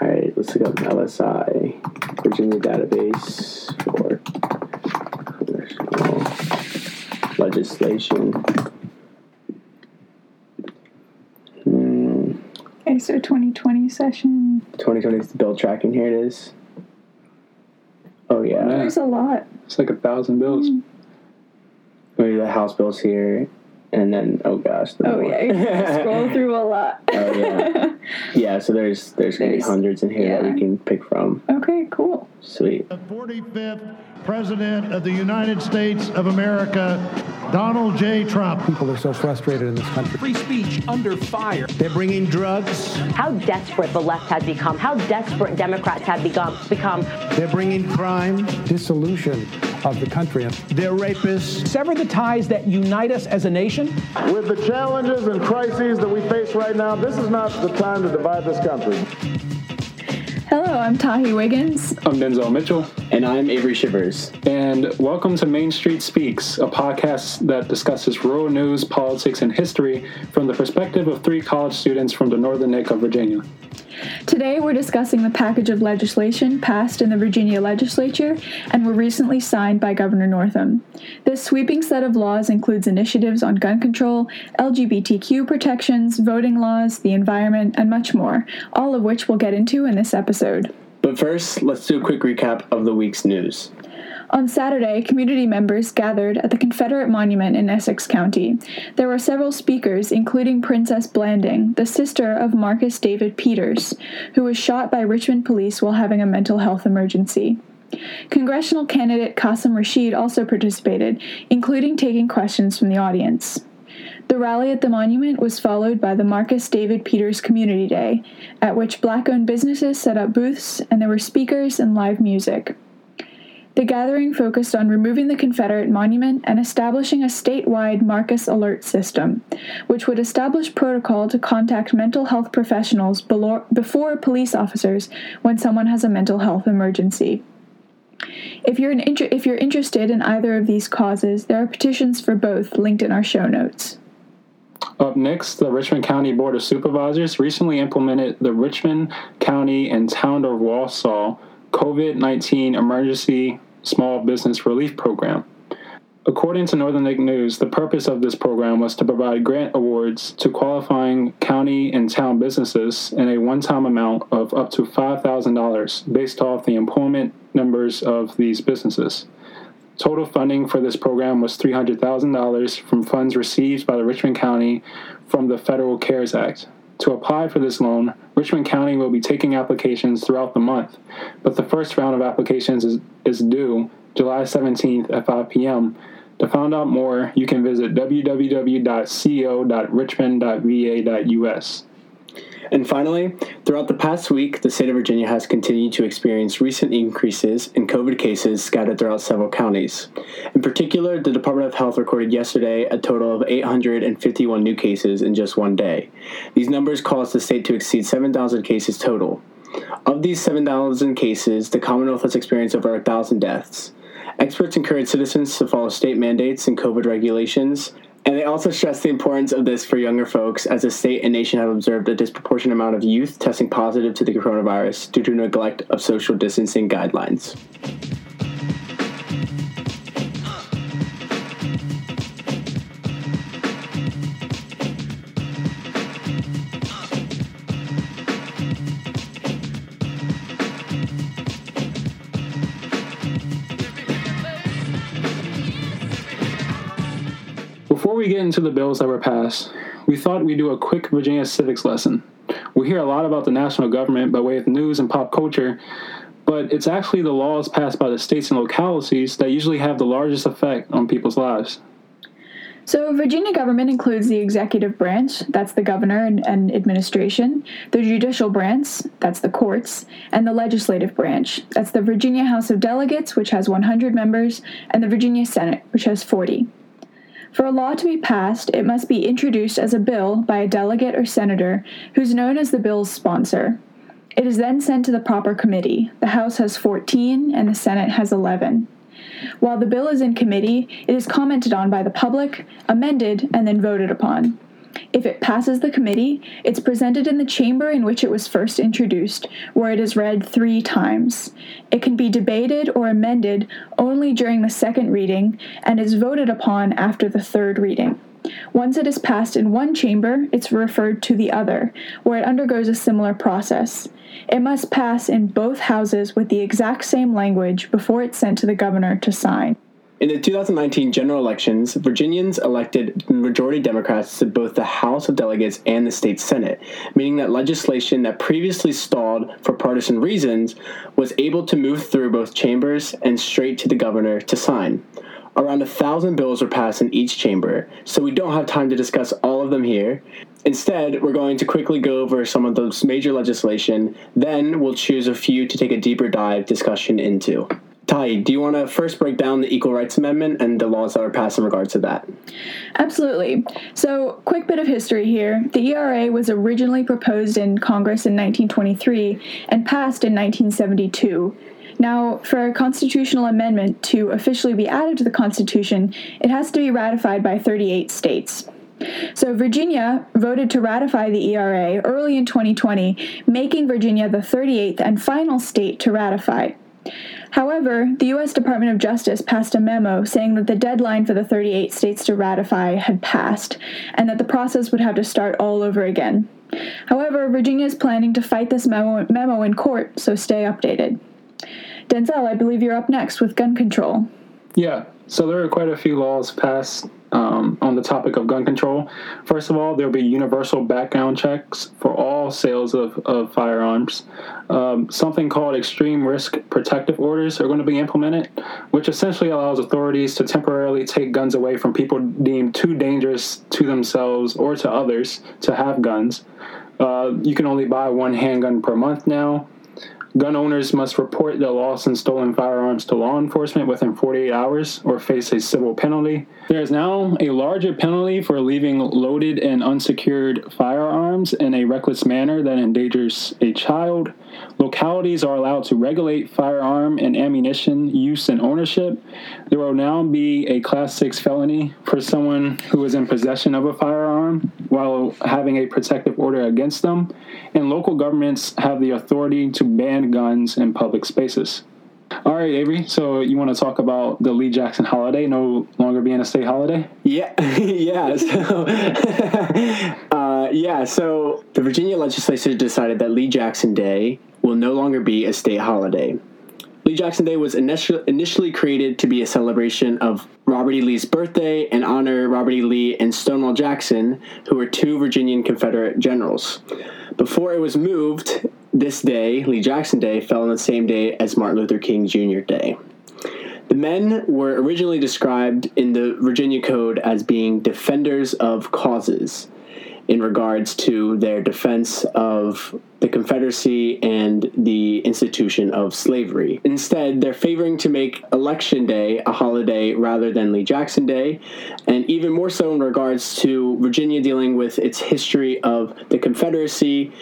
All right, let's look up LSI, Virginia database for congressional legislation. Hmm, Okay, so 2020 session. 2020 is bill tracking. Here it is. Oh yeah, Yeah. There's a lot. It's like a thousand bills. maybe the House bills here, and then oh gosh, the Oh more. yeah, scroll through a lot. Oh, yeah. Yeah. So there's there's gonna be There's- hundreds in here that we can pick from. okay, cool. Sweet. The 45th President of the United States of America, Donald J. Trump. People are so frustrated in this country. Free speech under fire. They're bringing drugs. how desperate the left has become, how desperate Democrats have become. become. They're bringing crime. Dissolution of the country. They're rapists. Sever the ties that unite us as a nation. With the challenges and crises that we face right now, this is not the time to divide this country. Hello, I'm Tahi Wiggins. I'm Denzel Mitchell, And I'm Avery Shivers. and welcome to Main Street Speaks, a podcast that discusses rural news, politics, and history from the perspective of three college students from the Northern Neck of Virginia. Today we're discussing the package of legislation passed in the Virginia legislature and were recently signed by Governor Northam. This sweeping set of laws includes initiatives on gun control, LGBTQ protections, voting laws, the environment, and much more, all of which we'll get into in this episode. But first, let's do a quick recap of the week's news. On Saturday, community members gathered at the Confederate Monument in Essex County. There were several speakers, including Princess Blanding, the sister of Marcus David Peters, who was shot by Richmond police while having a mental health emergency. Congressional candidate Qasim Rashid also participated, including taking questions from the audience. The rally at the monument was followed by the Marcus David Peters Community Day, at which black owned businesses set up booths and there were speakers and live music. The gathering focused on removing the Confederate monument and establishing a statewide Marcus Alert system, which would establish protocol to contact mental health professionals before police officers when someone has a mental health emergency. If you're, inter- if you're interested in either of these causes, there are petitions for both linked in our show notes. Up next, the Richmond County Board of Supervisors recently implemented the Richmond County and Town of Warsaw COVID 19 Emergency Small Business Relief Program. According to Northern Neck News, the purpose of this program was to provide grant awards to qualifying county and town businesses in a one time amount of up to $5,000 based off the employment numbers of these businesses. Total funding for this program was $300,000 from funds received by the Richmond County from the Federal CARES Act. To apply for this loan, Richmond County will be taking applications throughout the month, but the first round of applications is, is due July 17th at 5 p.m. To find out more, you can visit www.co.richmond.va.us. And finally, throughout the past week, the state of Virginia has continued to experience recent increases in COVID cases scattered throughout several counties. In particular, the Department of Health recorded yesterday a total of 851 new cases in just one day. These numbers caused the state to exceed 7,000 cases total. Of these 7,000 cases, the Commonwealth has experienced over 1,000 deaths. Experts encourage citizens to follow state mandates and COVID regulations, and they also stress the importance of this for younger folks, as the state and nation have observed a disproportionate amount of youth testing positive to the coronavirus due to neglect of social distancing guidelines. We get into the bills that were passed, we thought we'd do a quick Virginia civics lesson. We hear a lot about the national government by way of news and pop culture, but it's actually the laws passed by the states and localities that usually have the largest effect on people's lives. So, Virginia government includes the executive branch, that's the governor and, and, administration, the judicial branch, that's the courts, and the legislative branch, that's the Virginia House of Delegates, which has 100 members, and the Virginia Senate, which has 40. For a law to be passed, it must be introduced as a bill by a delegate or senator who's known as the bill's sponsor. It is then sent to the proper committee. The House has 14 and the Senate has 11. While the bill is in committee, it is commented on by the public, amended, and then voted upon. If it passes the committee, it's presented in the chamber in which it was first introduced, where it is read three times. It can be debated or amended only during the second reading and is voted upon after the third reading. Once it is passed in one chamber, it's referred to the other, where it undergoes a similar process. It must pass in both houses with the exact same language before it's sent to the governor to sign. In the 2019 general elections, Virginians elected majority Democrats to both the House of Delegates and the state Senate, meaning that legislation that previously stalled for partisan reasons was able to move through both chambers and straight to the governor to sign. Around a thousand bills were passed in each chamber, so we don't have time to discuss all of them here. Instead, we're going to quickly go over some of those major legislation, then we'll choose a few to take a deeper dive discussion into. Tai, do you want to first break down the Equal Rights Amendment and the laws that are passed in regards to that? Absolutely. So, quick bit of history here. The ERA was originally proposed in Congress in 1923 and passed in 1972. Now, for a constitutional amendment to officially be added to the Constitution, it has to be ratified by 38 states. So, Virginia voted to ratify the ERA early in 2020, making Virginia the 38th and final state to ratify. However, the U.S. Department of Justice passed a memo saying that the deadline for the 38 states to ratify had passed, and that the process would have to start all over again. However, Virginia is planning to fight this memo, memo in court, so stay updated. Denzel, I believe you're up next with gun control. Yeah, so there are quite a few laws passed um, on the topic of gun control. First of all, there'll be universal background checks for all sales of, of firearms. Um, something called extreme risk protective orders are going to be implemented, which essentially allows authorities to temporarily take guns away from people deemed too dangerous to themselves or to others to have guns. Uh, you can only buy one handgun per month now. Gun owners must report their lost and stolen firearms to law enforcement within 48 hours or face a civil penalty. There is now a larger penalty for leaving loaded and unsecured firearms in a reckless manner that endangers a child. Localities are allowed to regulate firearm and ammunition use and ownership. There will now be a Class 6 felony for someone who is in possession of a firearm while having a protective order against them. And local governments have the authority to ban guns in public spaces. All right, Avery. So you want to talk about the Lee Jackson holiday no longer being a state holiday? Yeah, yeah. So, uh, yeah. So the Virginia legislature decided that Lee Jackson Day will no longer be a state holiday. Lee Jackson Day was initially created to be a celebration of Robert E. Lee's birthday and honor Robert E. Lee and Stonewall Jackson, who were two Virginian Confederate generals. Before it was moved, this day, Lee Jackson Day, fell on the same day as Martin Luther King Jr. Day. The men were originally described in the Virginia Code as being defenders of causes in regards to their defense of the Confederacy and the institution of slavery. Instead, they're favoring to make Election Day a holiday rather than Lee Jackson Day, and even more so in regards to Virginia dealing with its history of the Confederacy.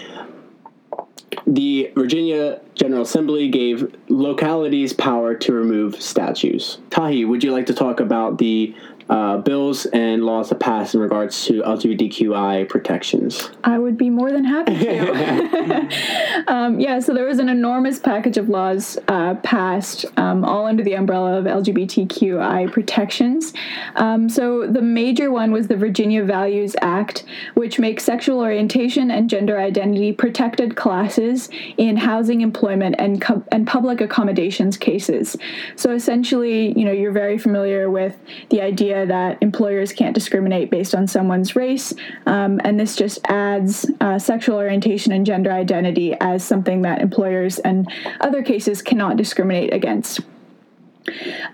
The Virginia General Assembly gave localities power to remove statues. Tahi, would you like to talk about the uh, bills and laws that pass in regards to LGBTQI protections? I would be more than happy to. um, yeah, so there was an enormous package of laws uh, passed, um, all under the umbrella of LGBTQI protections. Um, so the major one was the Virginia Values Act, which makes sexual orientation and gender identity protected classes in housing, employment, and co- and public accommodations cases. So essentially, you know, you're very familiar with the idea that employers can't discriminate based on someone's race, um, and this just adds uh, sexual orientation and gender identity as something that employers and other cases cannot discriminate against.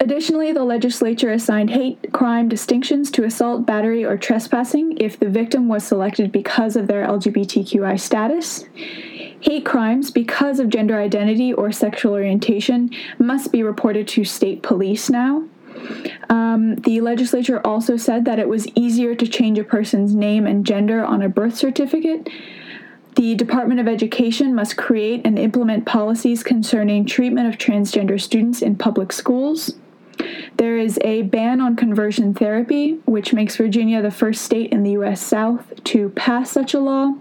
Additionally, the legislature assigned hate crime distinctions to assault, battery, or trespassing if the victim was selected because of their LGBTQI status. Hate crimes because of gender identity or sexual orientation must be reported to state police now. Um, the legislature also said that it was easier to change a person's name and gender on a birth certificate. The Department of Education must create and implement policies concerning treatment of transgender students in public schools. There is a ban on conversion therapy, which makes Virginia the first state in the U.S. South to pass such a law.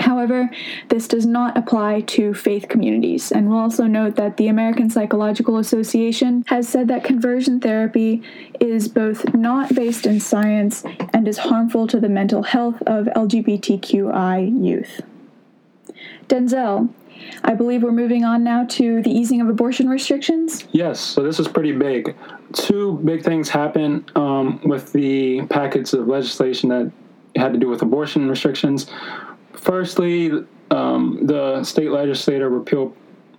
However, this does not apply to faith communities. And we'll also note that the American Psychological Association has said that conversion therapy is both not based in science and is harmful to the mental health of LGBTQI youth. Denzel, I believe we're moving on now to the easing of abortion restrictions. Yes, so this is pretty big. Two big things happen um, with the packets of legislation that had to do with abortion restrictions. Firstly, um, the state legislature repealed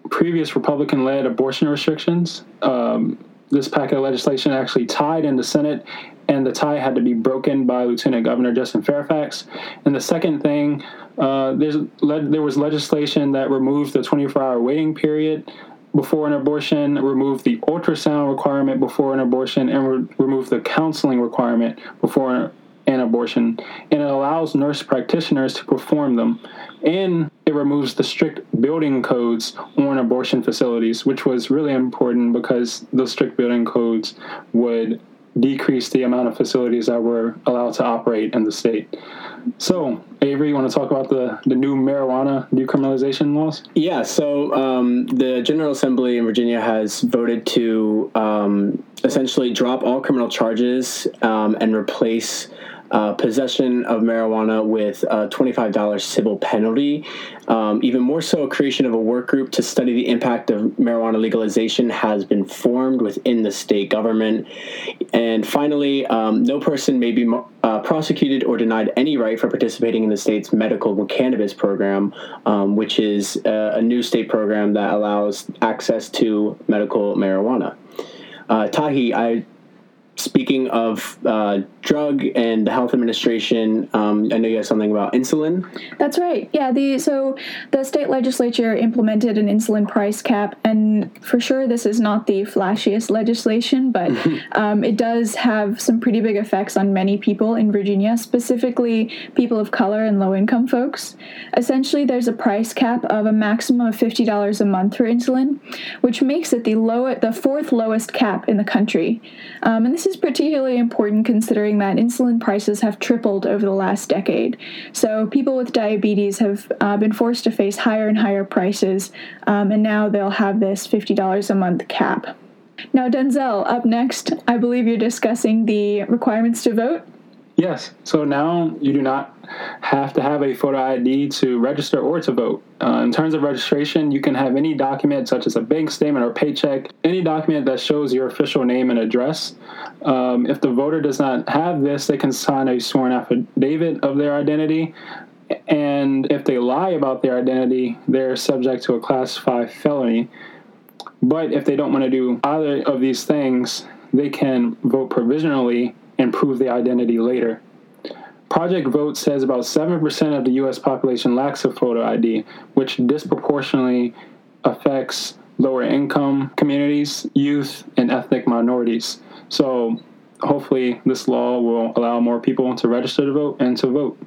previous Republican led abortion restrictions. Um, this packet of legislation actually tied in the Senate, and the tie had to be broken by Lieutenant Governor Justin Fairfax. And the second thing, uh, there was legislation that removed the 24-hour waiting period before an abortion, removed the ultrasound requirement before an abortion, and re- removed the counseling requirement before abortion. And it allows nurse practitioners to perform them. And it removes the strict building codes on abortion facilities, which was really important because those strict building codes would decrease the amount of facilities that were allowed to operate in the state. So, Avery, you want to talk about the, the new marijuana decriminalization laws? Yeah, so um, the General Assembly in Virginia has voted to um, essentially drop all criminal charges um, and replace uh, possession of marijuana with a $25 civil penalty. Um, even more so, a creation of a work group to study the impact of marijuana legalization has been formed within the state government. And finally, um, no person may be uh, prosecuted or denied any right for participating in the state's medical cannabis program, um, which is a, a new state program that allows access to medical marijuana. Uh, Tahi, I speaking of uh, drug and the health administration, um, I know you have something about insulin. That's right. Yeah. The so the state legislature implemented an insulin price cap, and for sure this is not the flashiest legislation, but um, it does have some pretty big effects on many people in Virginia, specifically people of color and low income folks. Essentially, there's a price cap of a maximum of fifty dollars a month for insulin, which makes it the low the fourth lowest cap in the country, um, and this is particularly important considering that insulin prices have tripled over the last decade. So people with diabetes have uh, been forced to face higher and higher prices, um, and now they'll have this $50 a month cap. Now, Denzel, up next, I believe you're discussing the requirements to vote. Yes. So now you do not have to have a photo ID to register or to vote. Uh, in terms of registration, you can have any document, such as a bank statement or paycheck, any document that shows your official name and address. Um, if the voter does not have this, they can sign a sworn affidavit of their identity. And if they lie about their identity, they're subject to a class 5 felony. But if they don't want to do either of these things, they can vote provisionally and prove the identity later. Project Vote says about 7% of the US population lacks a photo ID, which disproportionately affects lower income communities, youth, and ethnic minorities. So hopefully, this law will allow more people to register to vote and to vote.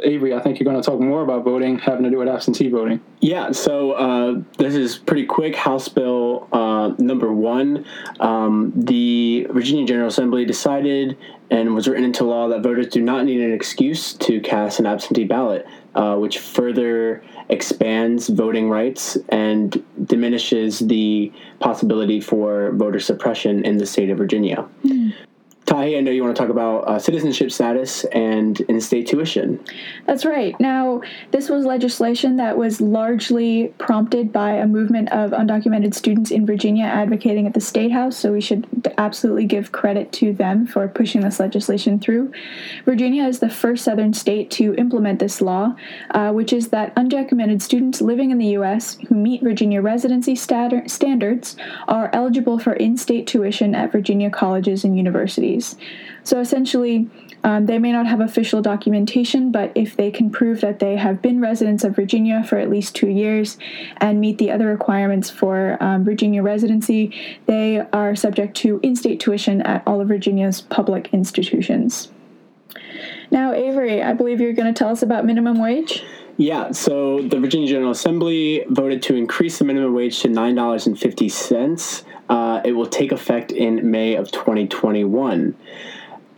Avery, I think you're going to talk more about voting having to do with absentee voting. Yeah, so uh, this is pretty quick. House Bill uh, number one. Um, the Virginia General Assembly decided and was written into law that voters do not need an excuse to cast an absentee ballot, uh, which further expands voting rights and diminishes the possibility for voter suppression in the state of Virginia. Mm. Tahi, I know you want to talk about uh, citizenship status and in state tuition. That's right. Now, this was legislation that was largely prompted by a movement of undocumented students in Virginia advocating at the State House, so we should absolutely give credit to them for pushing this legislation through. Virginia is the first southern state to implement this law, uh, which is that undocumented students living in the U.S. who meet Virginia residency standards are eligible for in state tuition at Virginia colleges and universities. So essentially, um, they may not have official documentation, but if they can prove that they have been residents of Virginia for at least two years and meet the other requirements for um, Virginia residency, they are subject to in state tuition at all of Virginia's public institutions. Now, Avery, I believe you're going to tell us about minimum wage. Yeah, so the Virginia General Assembly voted to increase the minimum wage to $9.50 uh, it will take effect in May of 2021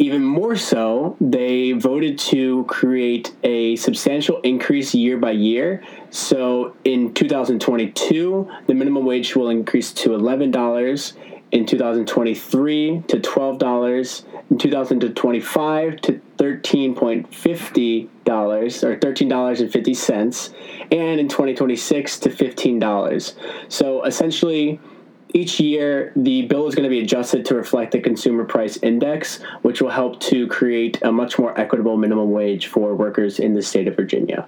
even more so, they voted to create a substantial increase year by year. So in 2022, the minimum wage will increase to $11. In 2023 to $12. In 2025 to $13.50 or $13.50. And in 2026 to $15. So essentially, each year the bill is going to be adjusted to reflect the consumer price index, which will help to create a much more equitable minimum wage for workers in the state of Virginia.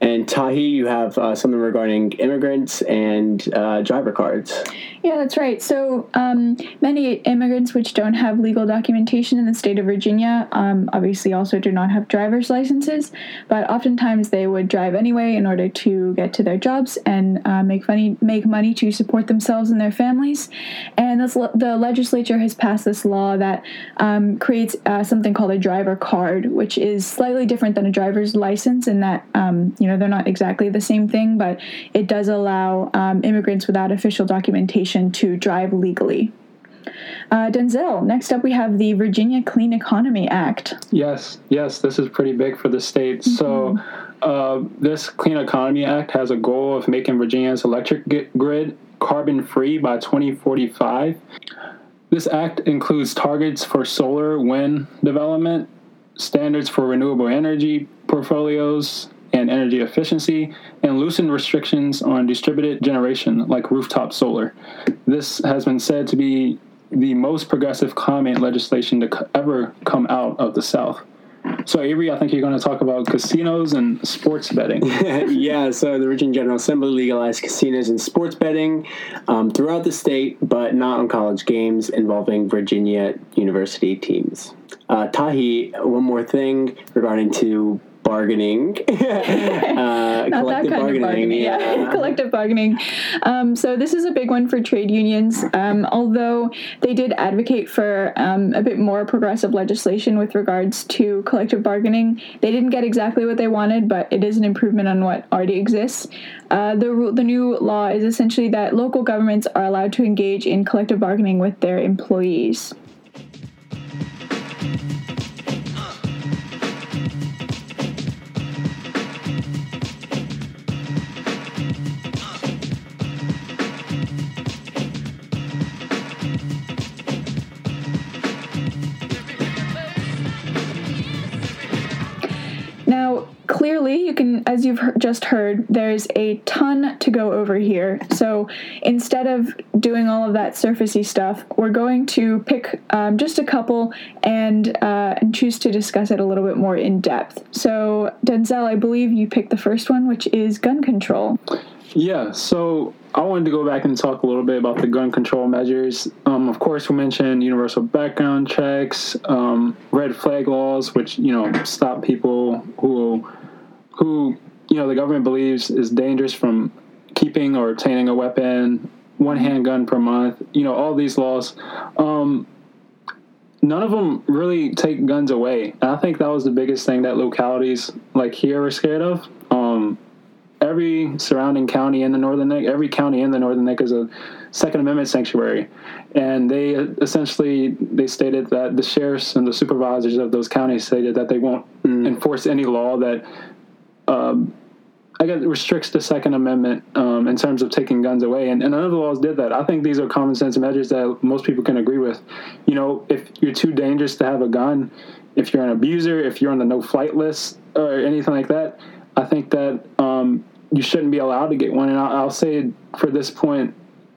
And Tahi, you have uh, something regarding immigrants and uh, driver cards. Yeah, that's right. So um, many immigrants which don't have legal documentation in the state of Virginia um, obviously also do not have driver's licenses, but oftentimes they would drive anyway in order to get to their jobs and uh, make money make money to support themselves and their families. And this, the legislature has passed this law that um, creates uh, something called a driver card, which is slightly different than a driver's license in that um, you know they're not exactly the same thing, but it does allow um, immigrants without official documentation to drive legally. Uh, Denzel, next up we have the Virginia Clean Economy Act. Yes, yes, this is pretty big for the state. Mm-hmm. So, uh, this Clean Economy Act has a goal of making Virginia's electric grid carbon free by 2045. This act includes targets for solar, wind development, standards for renewable energy portfolios, and energy efficiency, and loosen restrictions on distributed generation like rooftop solar. This has been said to be the most progressive climate legislation to ever come out of the South. So, Avery, I think you're going to talk about casinos and sports betting. yeah, so the Virginia General Assembly legalized casinos and sports betting um, throughout the state, but not on college games involving Virginia University teams. Uh, Tahi, one more thing regarding to bargaining. uh, Not that kind bargaining, of bargaining. Yeah, yeah. collective bargaining. Um, so this is a big one for trade unions. Um, although they did advocate for um, a bit more progressive legislation with regards to collective bargaining, they didn't get exactly what they wanted, but it is an improvement on what already exists. Uh, the the new law is essentially that local governments are allowed to engage in collective bargaining with their employees. You can, as you've just heard, there's a ton to go over here. So instead of doing all of that surfacey stuff, we're going to pick um, just a couple and uh, and choose to discuss it a little bit more in depth. So Denzel, I believe you picked the first one, which is gun control. Yeah. So I wanted to go back and talk a little bit about the gun control measures. Um, of course, we mentioned universal background checks, um, red flag laws, which you know stop people who who you know the government believes is dangerous from keeping or obtaining a weapon, one handgun per month. You know all these laws. Um, none of them really take guns away. And I think that was the biggest thing that localities like here were scared of. Um, every surrounding county in the northern neck, every county in the northern neck is a Second Amendment sanctuary, and they essentially they stated that the sheriffs and the supervisors of those counties stated that they won't mm. enforce any law that um, I guess restricts the Second Amendment um, in terms of taking guns away, and, and none of the laws did that. I think these are common sense measures that most people can agree with. You know, if you're too dangerous to have a gun, if you're an abuser, if you're on the no-flight list or anything like that, I think that um, you shouldn't be allowed to get one. And I'll, I'll say for this point,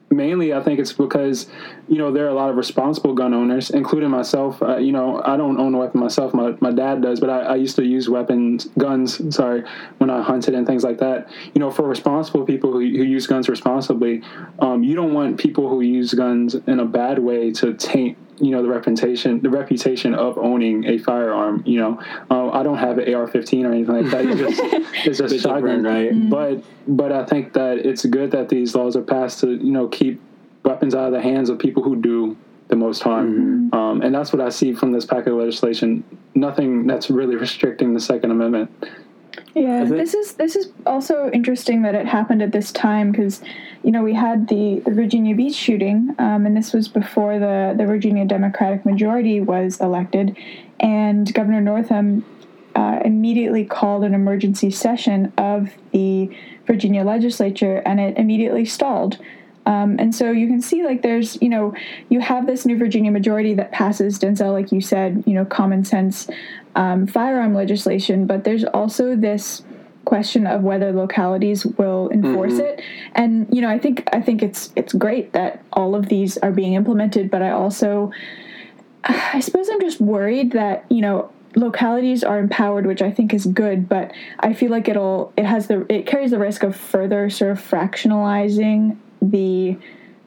mainly I think it's because you know there are a lot of responsible gun owners, including myself. Uh, you know, I don't own a weapon myself. My my dad does, but I, I, used to use weapons, guns. Sorry, when I hunted and things like that. You know, for responsible people who, who use guns responsibly, um, you don't want people who use guns in a bad way to taint you know the reputation the reputation of owning a firearm you know uh, i don't have an ar-15 or anything like that it's just it's just shotgun right mm-hmm. but but i think that it's good that these laws are passed to you know keep weapons out of the hands of people who do the most harm. Mm-hmm. um, and that's what i see from this packet of legislation. Nothing that's really restricting the second amendment. Yeah, this is this is also interesting that it happened at this time because, you know, we had the, the Virginia Beach shooting, um, and this was before the the Virginia Democratic majority was elected, and Governor Northam uh, immediately called an emergency session of the Virginia legislature, and it immediately stalled. Um, and so you can see, like, there's, you know, you have this new Virginia majority that passes Denzel, like you said, you know, common sense um, firearm legislation, but there's also this question of whether localities will enforce Mm-hmm. it. And you know, I think I think it's it's great that all of these are being implemented, but I also I suppose I'm just worried that, you know, localities are empowered, which I think is good, but I feel like it'll it has the it carries the risk of further sort of fractionalizing the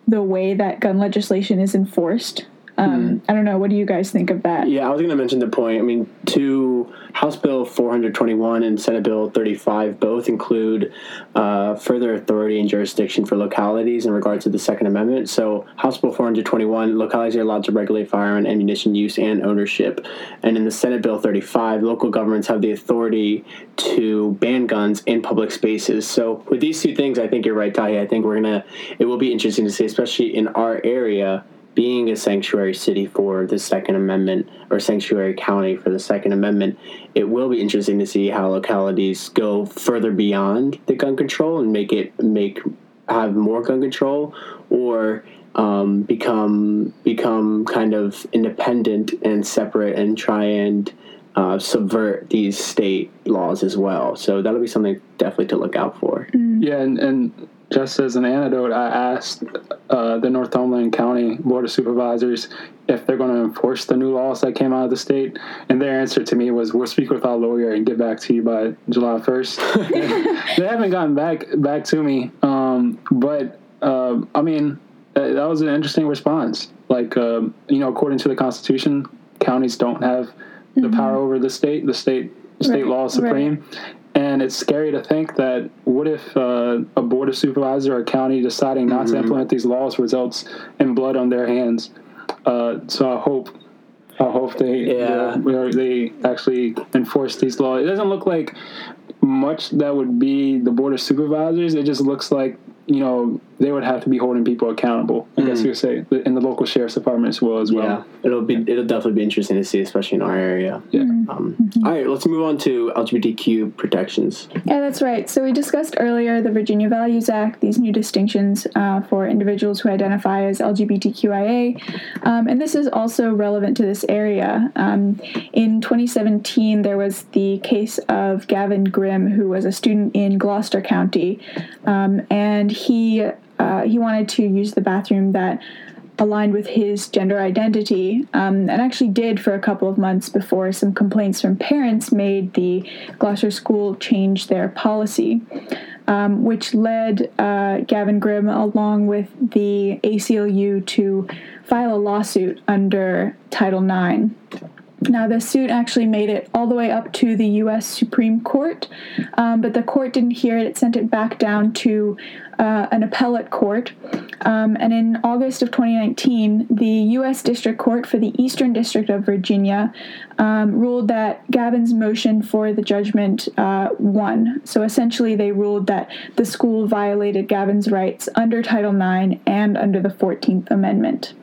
the way that gun legislation is enforced. Um, I don't know. What do you guys think of that? Yeah, I was going to mention the point. I mean, two House Bill 421 and Senate Bill 35 both include uh, further authority and jurisdiction for localities in regard to the Second Amendment. So, House Bill 421, localities are allowed to regulate firearm and ammunition use and ownership. And in the Senate Bill 35, local governments have the authority to ban guns in public spaces. So, with these two things, I think you're right, Tahi. I think we're going to, it will be interesting to see, especially in our area being a sanctuary city for the Second Amendment or sanctuary county for the Second Amendment, it will be interesting to see how localities go further beyond the gun control and make it make have more gun control or um, become become kind of independent and separate and try and uh, subvert these state laws as well. So that'll be something definitely to look out for. Yeah, and, and just as an antidote, I asked uh, the Northumberland County Board of Supervisors if they're going to enforce the new laws that came out of the state, and their answer to me was, "We'll speak with our lawyer and get back to you by July 1st." they haven't gotten back back to me, um, but uh, I mean, that, that was an interesting response. Like, um, you know, according to the Constitution, counties don't have the power over the state. The state state Right, law is supreme. And it's scary to think that what if uh, a board of supervisor or a county deciding not to implement these laws results in blood on their hands. Uh, so I hope, I hope they Yeah. they, they actually enforce these laws. It doesn't look like much that would be the board of supervisors. It just looks like you know they would have to be holding people accountable. I guess you could say, in the local sheriff's department as well as well. Yeah, it'll be it'll definitely be interesting to see, especially in our area. Yeah. Um, all right, let's move on to LGBTQ protections. Yeah, that's right. So we discussed earlier the Virginia Values Act, these new distinctions uh, for individuals who identify as LGBTQIA, um, and this is also relevant to this area. Um, in 2017, there was the case of Gavin Grimm, who was a student in Gloucester County, um, and he uh, he wanted to use the bathroom that aligned with his gender identity, um, and actually did for a couple of months before some complaints from parents made the Gloucester school change their policy, um, which led uh, Gavin Grimm, along with the ACLU, to file a lawsuit under Title IX. Now, the suit actually made it all the way up to the U.S. Supreme Court, um, but the court didn't hear it. It sent it back down to uh, an appellate court. Um, and in August of 2019, the U.S. District Court for the Eastern District of Virginia um, ruled that Gavin's motion for the judgment uh, won. So essentially, they ruled that the school violated Gavin's rights under Title IX and under the 14th Amendment.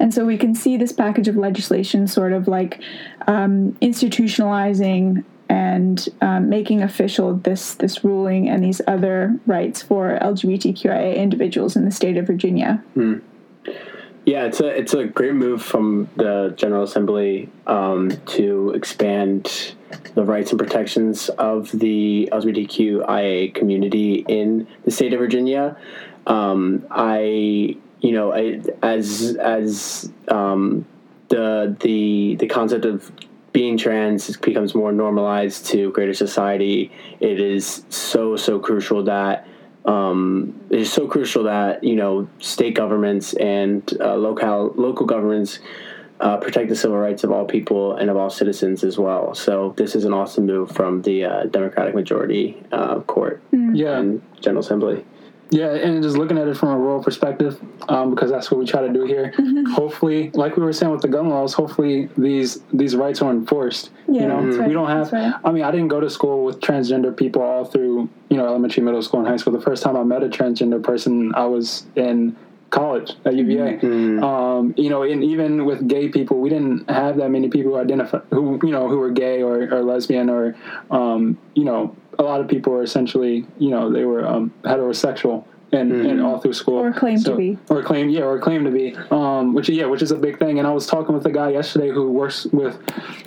And so we can see this package of legislation sort of like um, institutionalizing and um, making official this this ruling and these other rights for LGBTQIA individuals in the state of Virginia. Yeah, it's a it's a great move from the General Assembly um, to expand the rights and protections of the LGBTQIA community in the state of Virginia. Um, I you know I, as as um, the the the concept of being trans becomes more normalized to greater society, it is so so crucial that um, it is so crucial that you know state governments and uh, local local governments uh, protect the civil rights of all people and of all citizens as well. So this is an awesome move from the uh, Democratic majority uh, court Yeah. and General Assembly. Yeah, and just looking at it from a rural perspective, um, because that's what we try to do here. Hopefully, like we were saying with the gun laws, hopefully these these rights are enforced. Yeah, you know, that's right, we don't have. right. I mean, I didn't go to school with transgender people all through you know elementary, middle school, and high school. The first time I met a transgender person, I was in college at UVA. Um, you know, and even with gay people, we didn't have that many people who identify who you know who were gay or, or lesbian or um, you know a lot of people were essentially you know they were um, heterosexual. And, and all through school, Or claimed to be. or claim, yeah, or claim to be, um, which yeah, which is a big thing. And I was talking with a guy yesterday who works with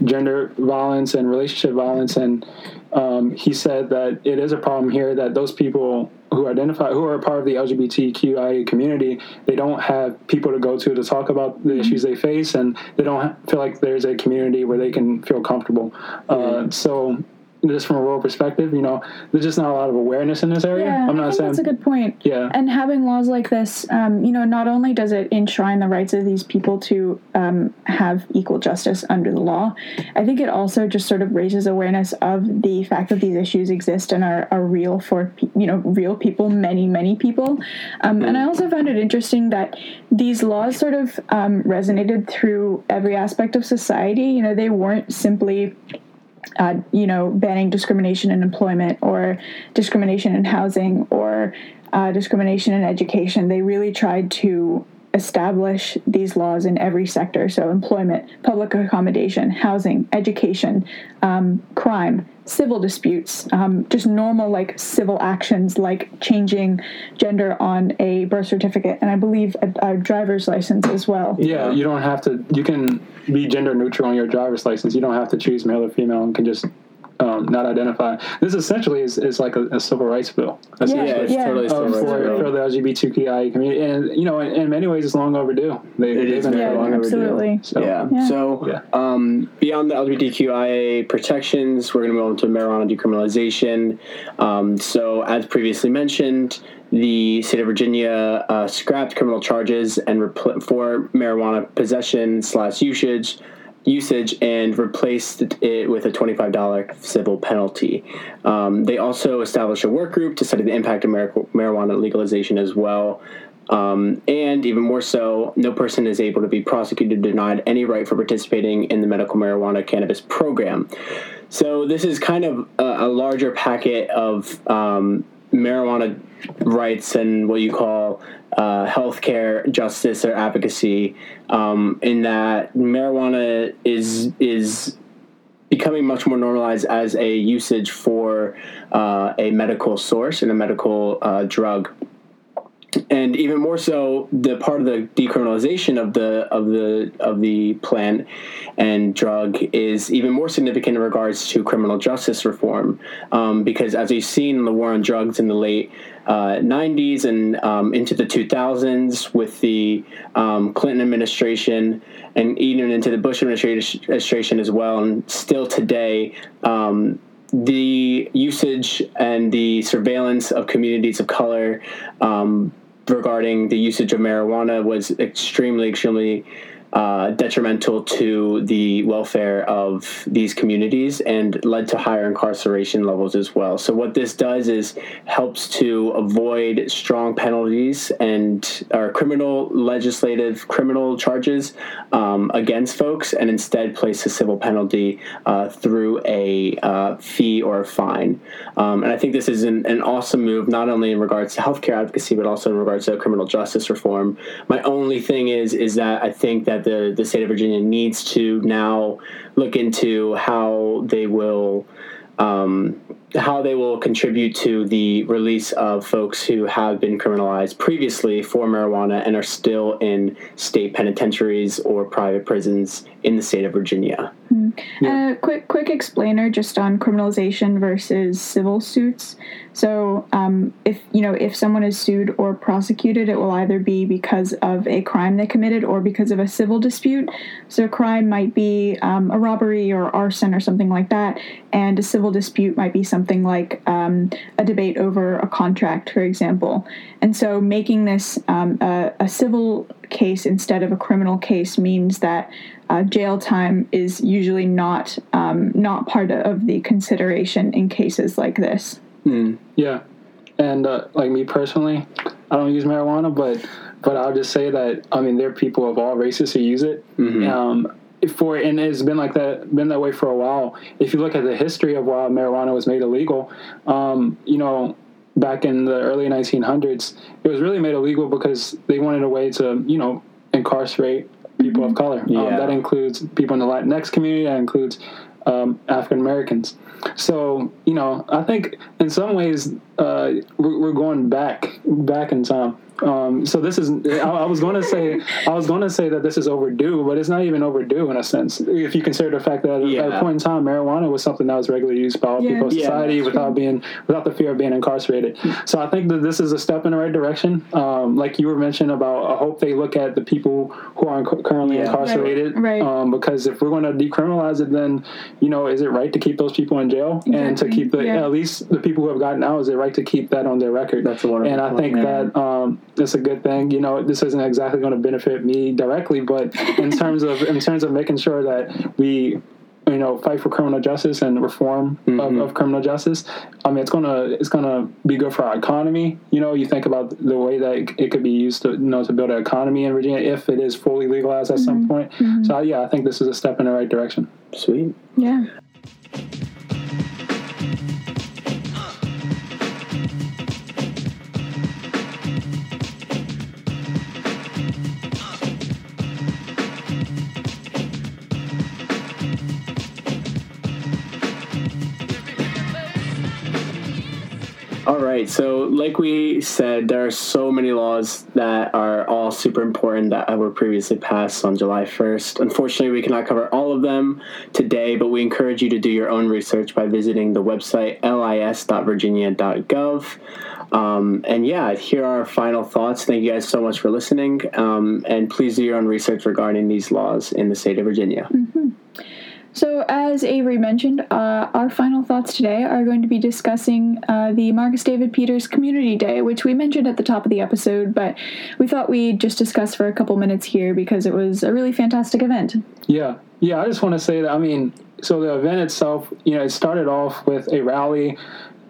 gender violence and relationship violence, and um, he said that it is a problem here that those people who identify who are a part of the LGBTQIA community, they don't have people to go to to talk about the issues they face, and they don't feel like there's a community where they can feel comfortable. Uh, so. Just from a rural perspective, you know, there's just not a lot of awareness in this area. Yeah, I'm not saying that's a good point. Yeah. And having laws like this, um, you know, not only does it enshrine the rights of these people to um, have equal justice under the law, I think it also just sort of raises awareness of the fact that these issues exist and are, are real for, pe- you know, real people, many, many people. Um, And I also found it interesting that these laws sort of um, resonated through every aspect of society. You know, they weren't simply uh, you know, banning discrimination in employment or discrimination in housing or uh, discrimination in education. They really tried to establish these laws in every sector so employment, public accommodation, housing, education, um, crime, civil disputes, um, just normal like civil actions like changing gender on a birth certificate and I believe a, a driver's license as well. Yeah, you don't have to. You can be gender neutral on your driver's license. You don't have to choose male or female, and can just um, not identify. This essentially is, is like a, a civil rights bill. essentially, Yeah, it's Yeah. totally civil rights for, bill. for the LGBTQI community, and you know, in, in many ways, it's long overdue. They, It they've is been very there Yeah, long overdue. absolutely. So, Yeah. Yeah. So, Yeah. Um, beyond the LGBTQIA protections, we're going to move on to marijuana decriminalization. Um, so, as previously mentioned, the state of Virginia uh, scrapped criminal charges and repl- for marijuana possession slash usage. Usage and replaced it with a $25 civil penalty. Um, they also established a work group to study the impact of mar- marijuana legalization as well. Um, and even more so, no person is able to be prosecuted or denied any right for participating in the medical marijuana cannabis program. So this is kind of a, a larger packet of um, marijuana rights and what you call uh, healthcare justice or advocacy. Um, in that marijuana is is becoming much more normalized as a usage for uh, a medical source and a medical uh, drug and even more so the part of the decriminalization of the of the of the plant and drug is even more significant in regards to criminal justice reform um, because as we've seen in the war on drugs in the late uh, 90s and um, into the 2000s with the um, Clinton administration and even into the Bush administration as well. And still today um, the usage and the surveillance of communities of color um, regarding the usage of marijuana was extremely, extremely uh, detrimental to the welfare of these communities and led to higher incarceration levels as well. So what this does is helps to avoid strong penalties and or criminal legislative criminal charges um, against folks, and instead place a civil penalty uh, through a uh, fee or a fine. Um, and I think this is an, an awesome move, not only in regards to healthcare advocacy, but also in regards to criminal justice reform. My only thing is is that I think that the, the state of Virginia needs to now look into how they will um, how they will contribute to the release of folks who have been criminalized previously for marijuana and are still in state penitentiaries or private prisons in the state of Virginia. Uh, quick, quick explainer just on criminalization versus civil suits. So, um, if you know if someone is sued or prosecuted, it will either be because of a crime they committed or because of a civil dispute. So, a crime might be um, a robbery or arson or something like that, and a civil dispute might be something like um, a debate over a contract, for example. And so, making this um, a, a civil case instead of a criminal case means that uh, jail time is usually not um, not part of the consideration in cases like this. Yeah. and uh, like me personally, I don't use marijuana, but but I'll just say that I mean there are people of all races who use it. Mm-hmm. Um, for and it's been like that been that way for a while. If you look at the history of why marijuana was made illegal, um, you know, back in the early 1900s, it was really made illegal because they wanted a way to you know incarcerate people of color. Um, Yeah. that includes people in the Latinx community. That includes um, African Americans. So you know, I think in some ways uh, we're, we're going back back in time. Um, so this is I, I was going to say I was going to say that this is overdue, but it's not even overdue in a sense if you consider the fact that at a point in time marijuana was something that was regularly used by all Yeah. people in society that's without being without the fear of being incarcerated. So I think that this is a step in the right direction. Um, like you were mentioning about, I hope they look at the people who are inc- currently Yeah. incarcerated. Right, right. Um, because if we're going to decriminalize it, then you know, is it right to keep those people in jail and to keep the yeah. at least the people who have gotten out? Is it right to keep that on their record? That's a wonderful And I point, think yeah. that that's a good thing. You know, this isn't exactly going to benefit me directly, but in terms of in terms of making sure that we you know fight for criminal justice and reform Mm-hmm. of, of criminal justice i mean it's gonna it's gonna be good for our economy you know you think about the way that it, it could be used to you know to build an economy in virginia if it is fully legalized at some point so yeah i think this is a step in the right direction Sweet. Yeah. All right. So, like we said, there are so many laws that are all super important that were previously passed on July 1st. Unfortunately, we cannot cover all of them today, but we encourage you to do your own research by visiting the website lis.virginia.gov. Um, and yeah, here are our final thoughts. Thank you guys so much for listening. Um, and please do your own research regarding these laws in the state of Virginia. So, as Avery mentioned, uh, our final thoughts today are going to be discussing uh, the Marcus David Peters Community Day, which we mentioned at the top of the episode, but we thought we'd just discuss for a couple minutes here because it was a really fantastic event. Yeah, yeah. I just want to say that. I mean, so the event itself, you know, it started off with a rally,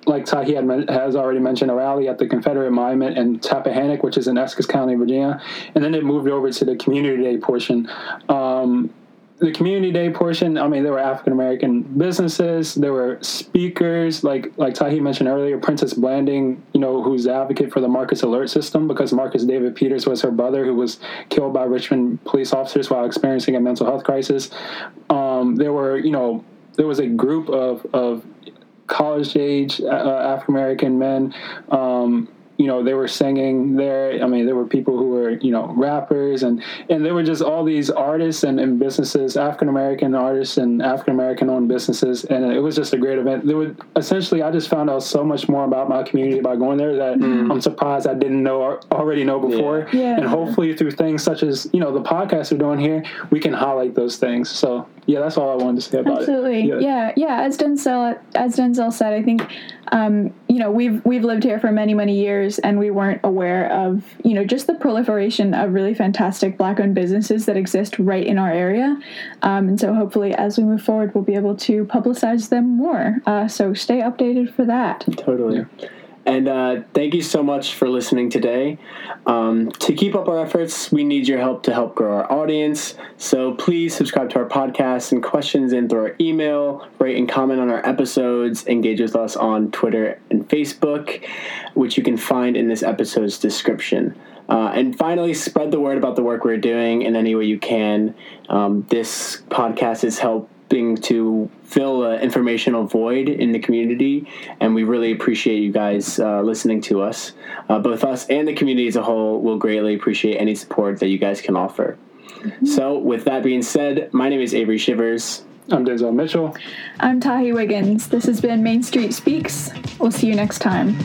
like Tahi has already mentioned, a rally at the Confederate Monument in Tappahannock, which is in Essex County, Virginia, and then it moved over to the Community Day portion. Um, the community day portion, I mean, there were African American businesses, there were speakers, like like Tahi mentioned earlier, Princess Blanding, you know, who's the advocate for the Marcus Alert System because Marcus David Peters was her brother who was killed by Richmond police officers while experiencing a mental health crisis. Um, there were, you know, there was a group of of college age uh, African American men. Um, you know, they were singing there. I mean, there were people who were, you know, rappers and, and there were just all these artists and, and businesses, African American artists and African American owned businesses. And it was just a great event. There would essentially, I just found out so much more about my community by going there that mm. I'm surprised I didn't know already know before. Yeah. And hopefully through things such as, you know, the podcast we're doing here, we can highlight those things. So yeah, that's all I wanted to say about it. Absolutely, it. yeah, yeah. As Denzel, as Denzel said, I think um, you know we've we've lived here for many many years, and we weren't aware of you know just the proliferation of really fantastic black-owned businesses that exist right in our area, um, and so hopefully as we move forward, we'll be able to publicize them more. Uh, so stay updated for that. Totally. And uh, thank you so much for listening today. Um, to keep up our efforts, we need your help to help grow our audience. So please subscribe to our podcast and questions in through our email, rate and comment on our episodes, engage with us on Twitter and Facebook, which you can find in this episode's description. Uh, and finally, spread the word about the work we're doing in any way you can. Um, this podcast is helping to fill an informational void in the community, and we really appreciate you guys uh, listening to us. Uh, both us and the community as a whole will greatly appreciate any support that you guys can offer. So, with that being said, my name is Avery Shivers. I'm Denzel Mitchell. I'm Tahi Wiggins. This has been Main Street Speaks. We'll see you next time.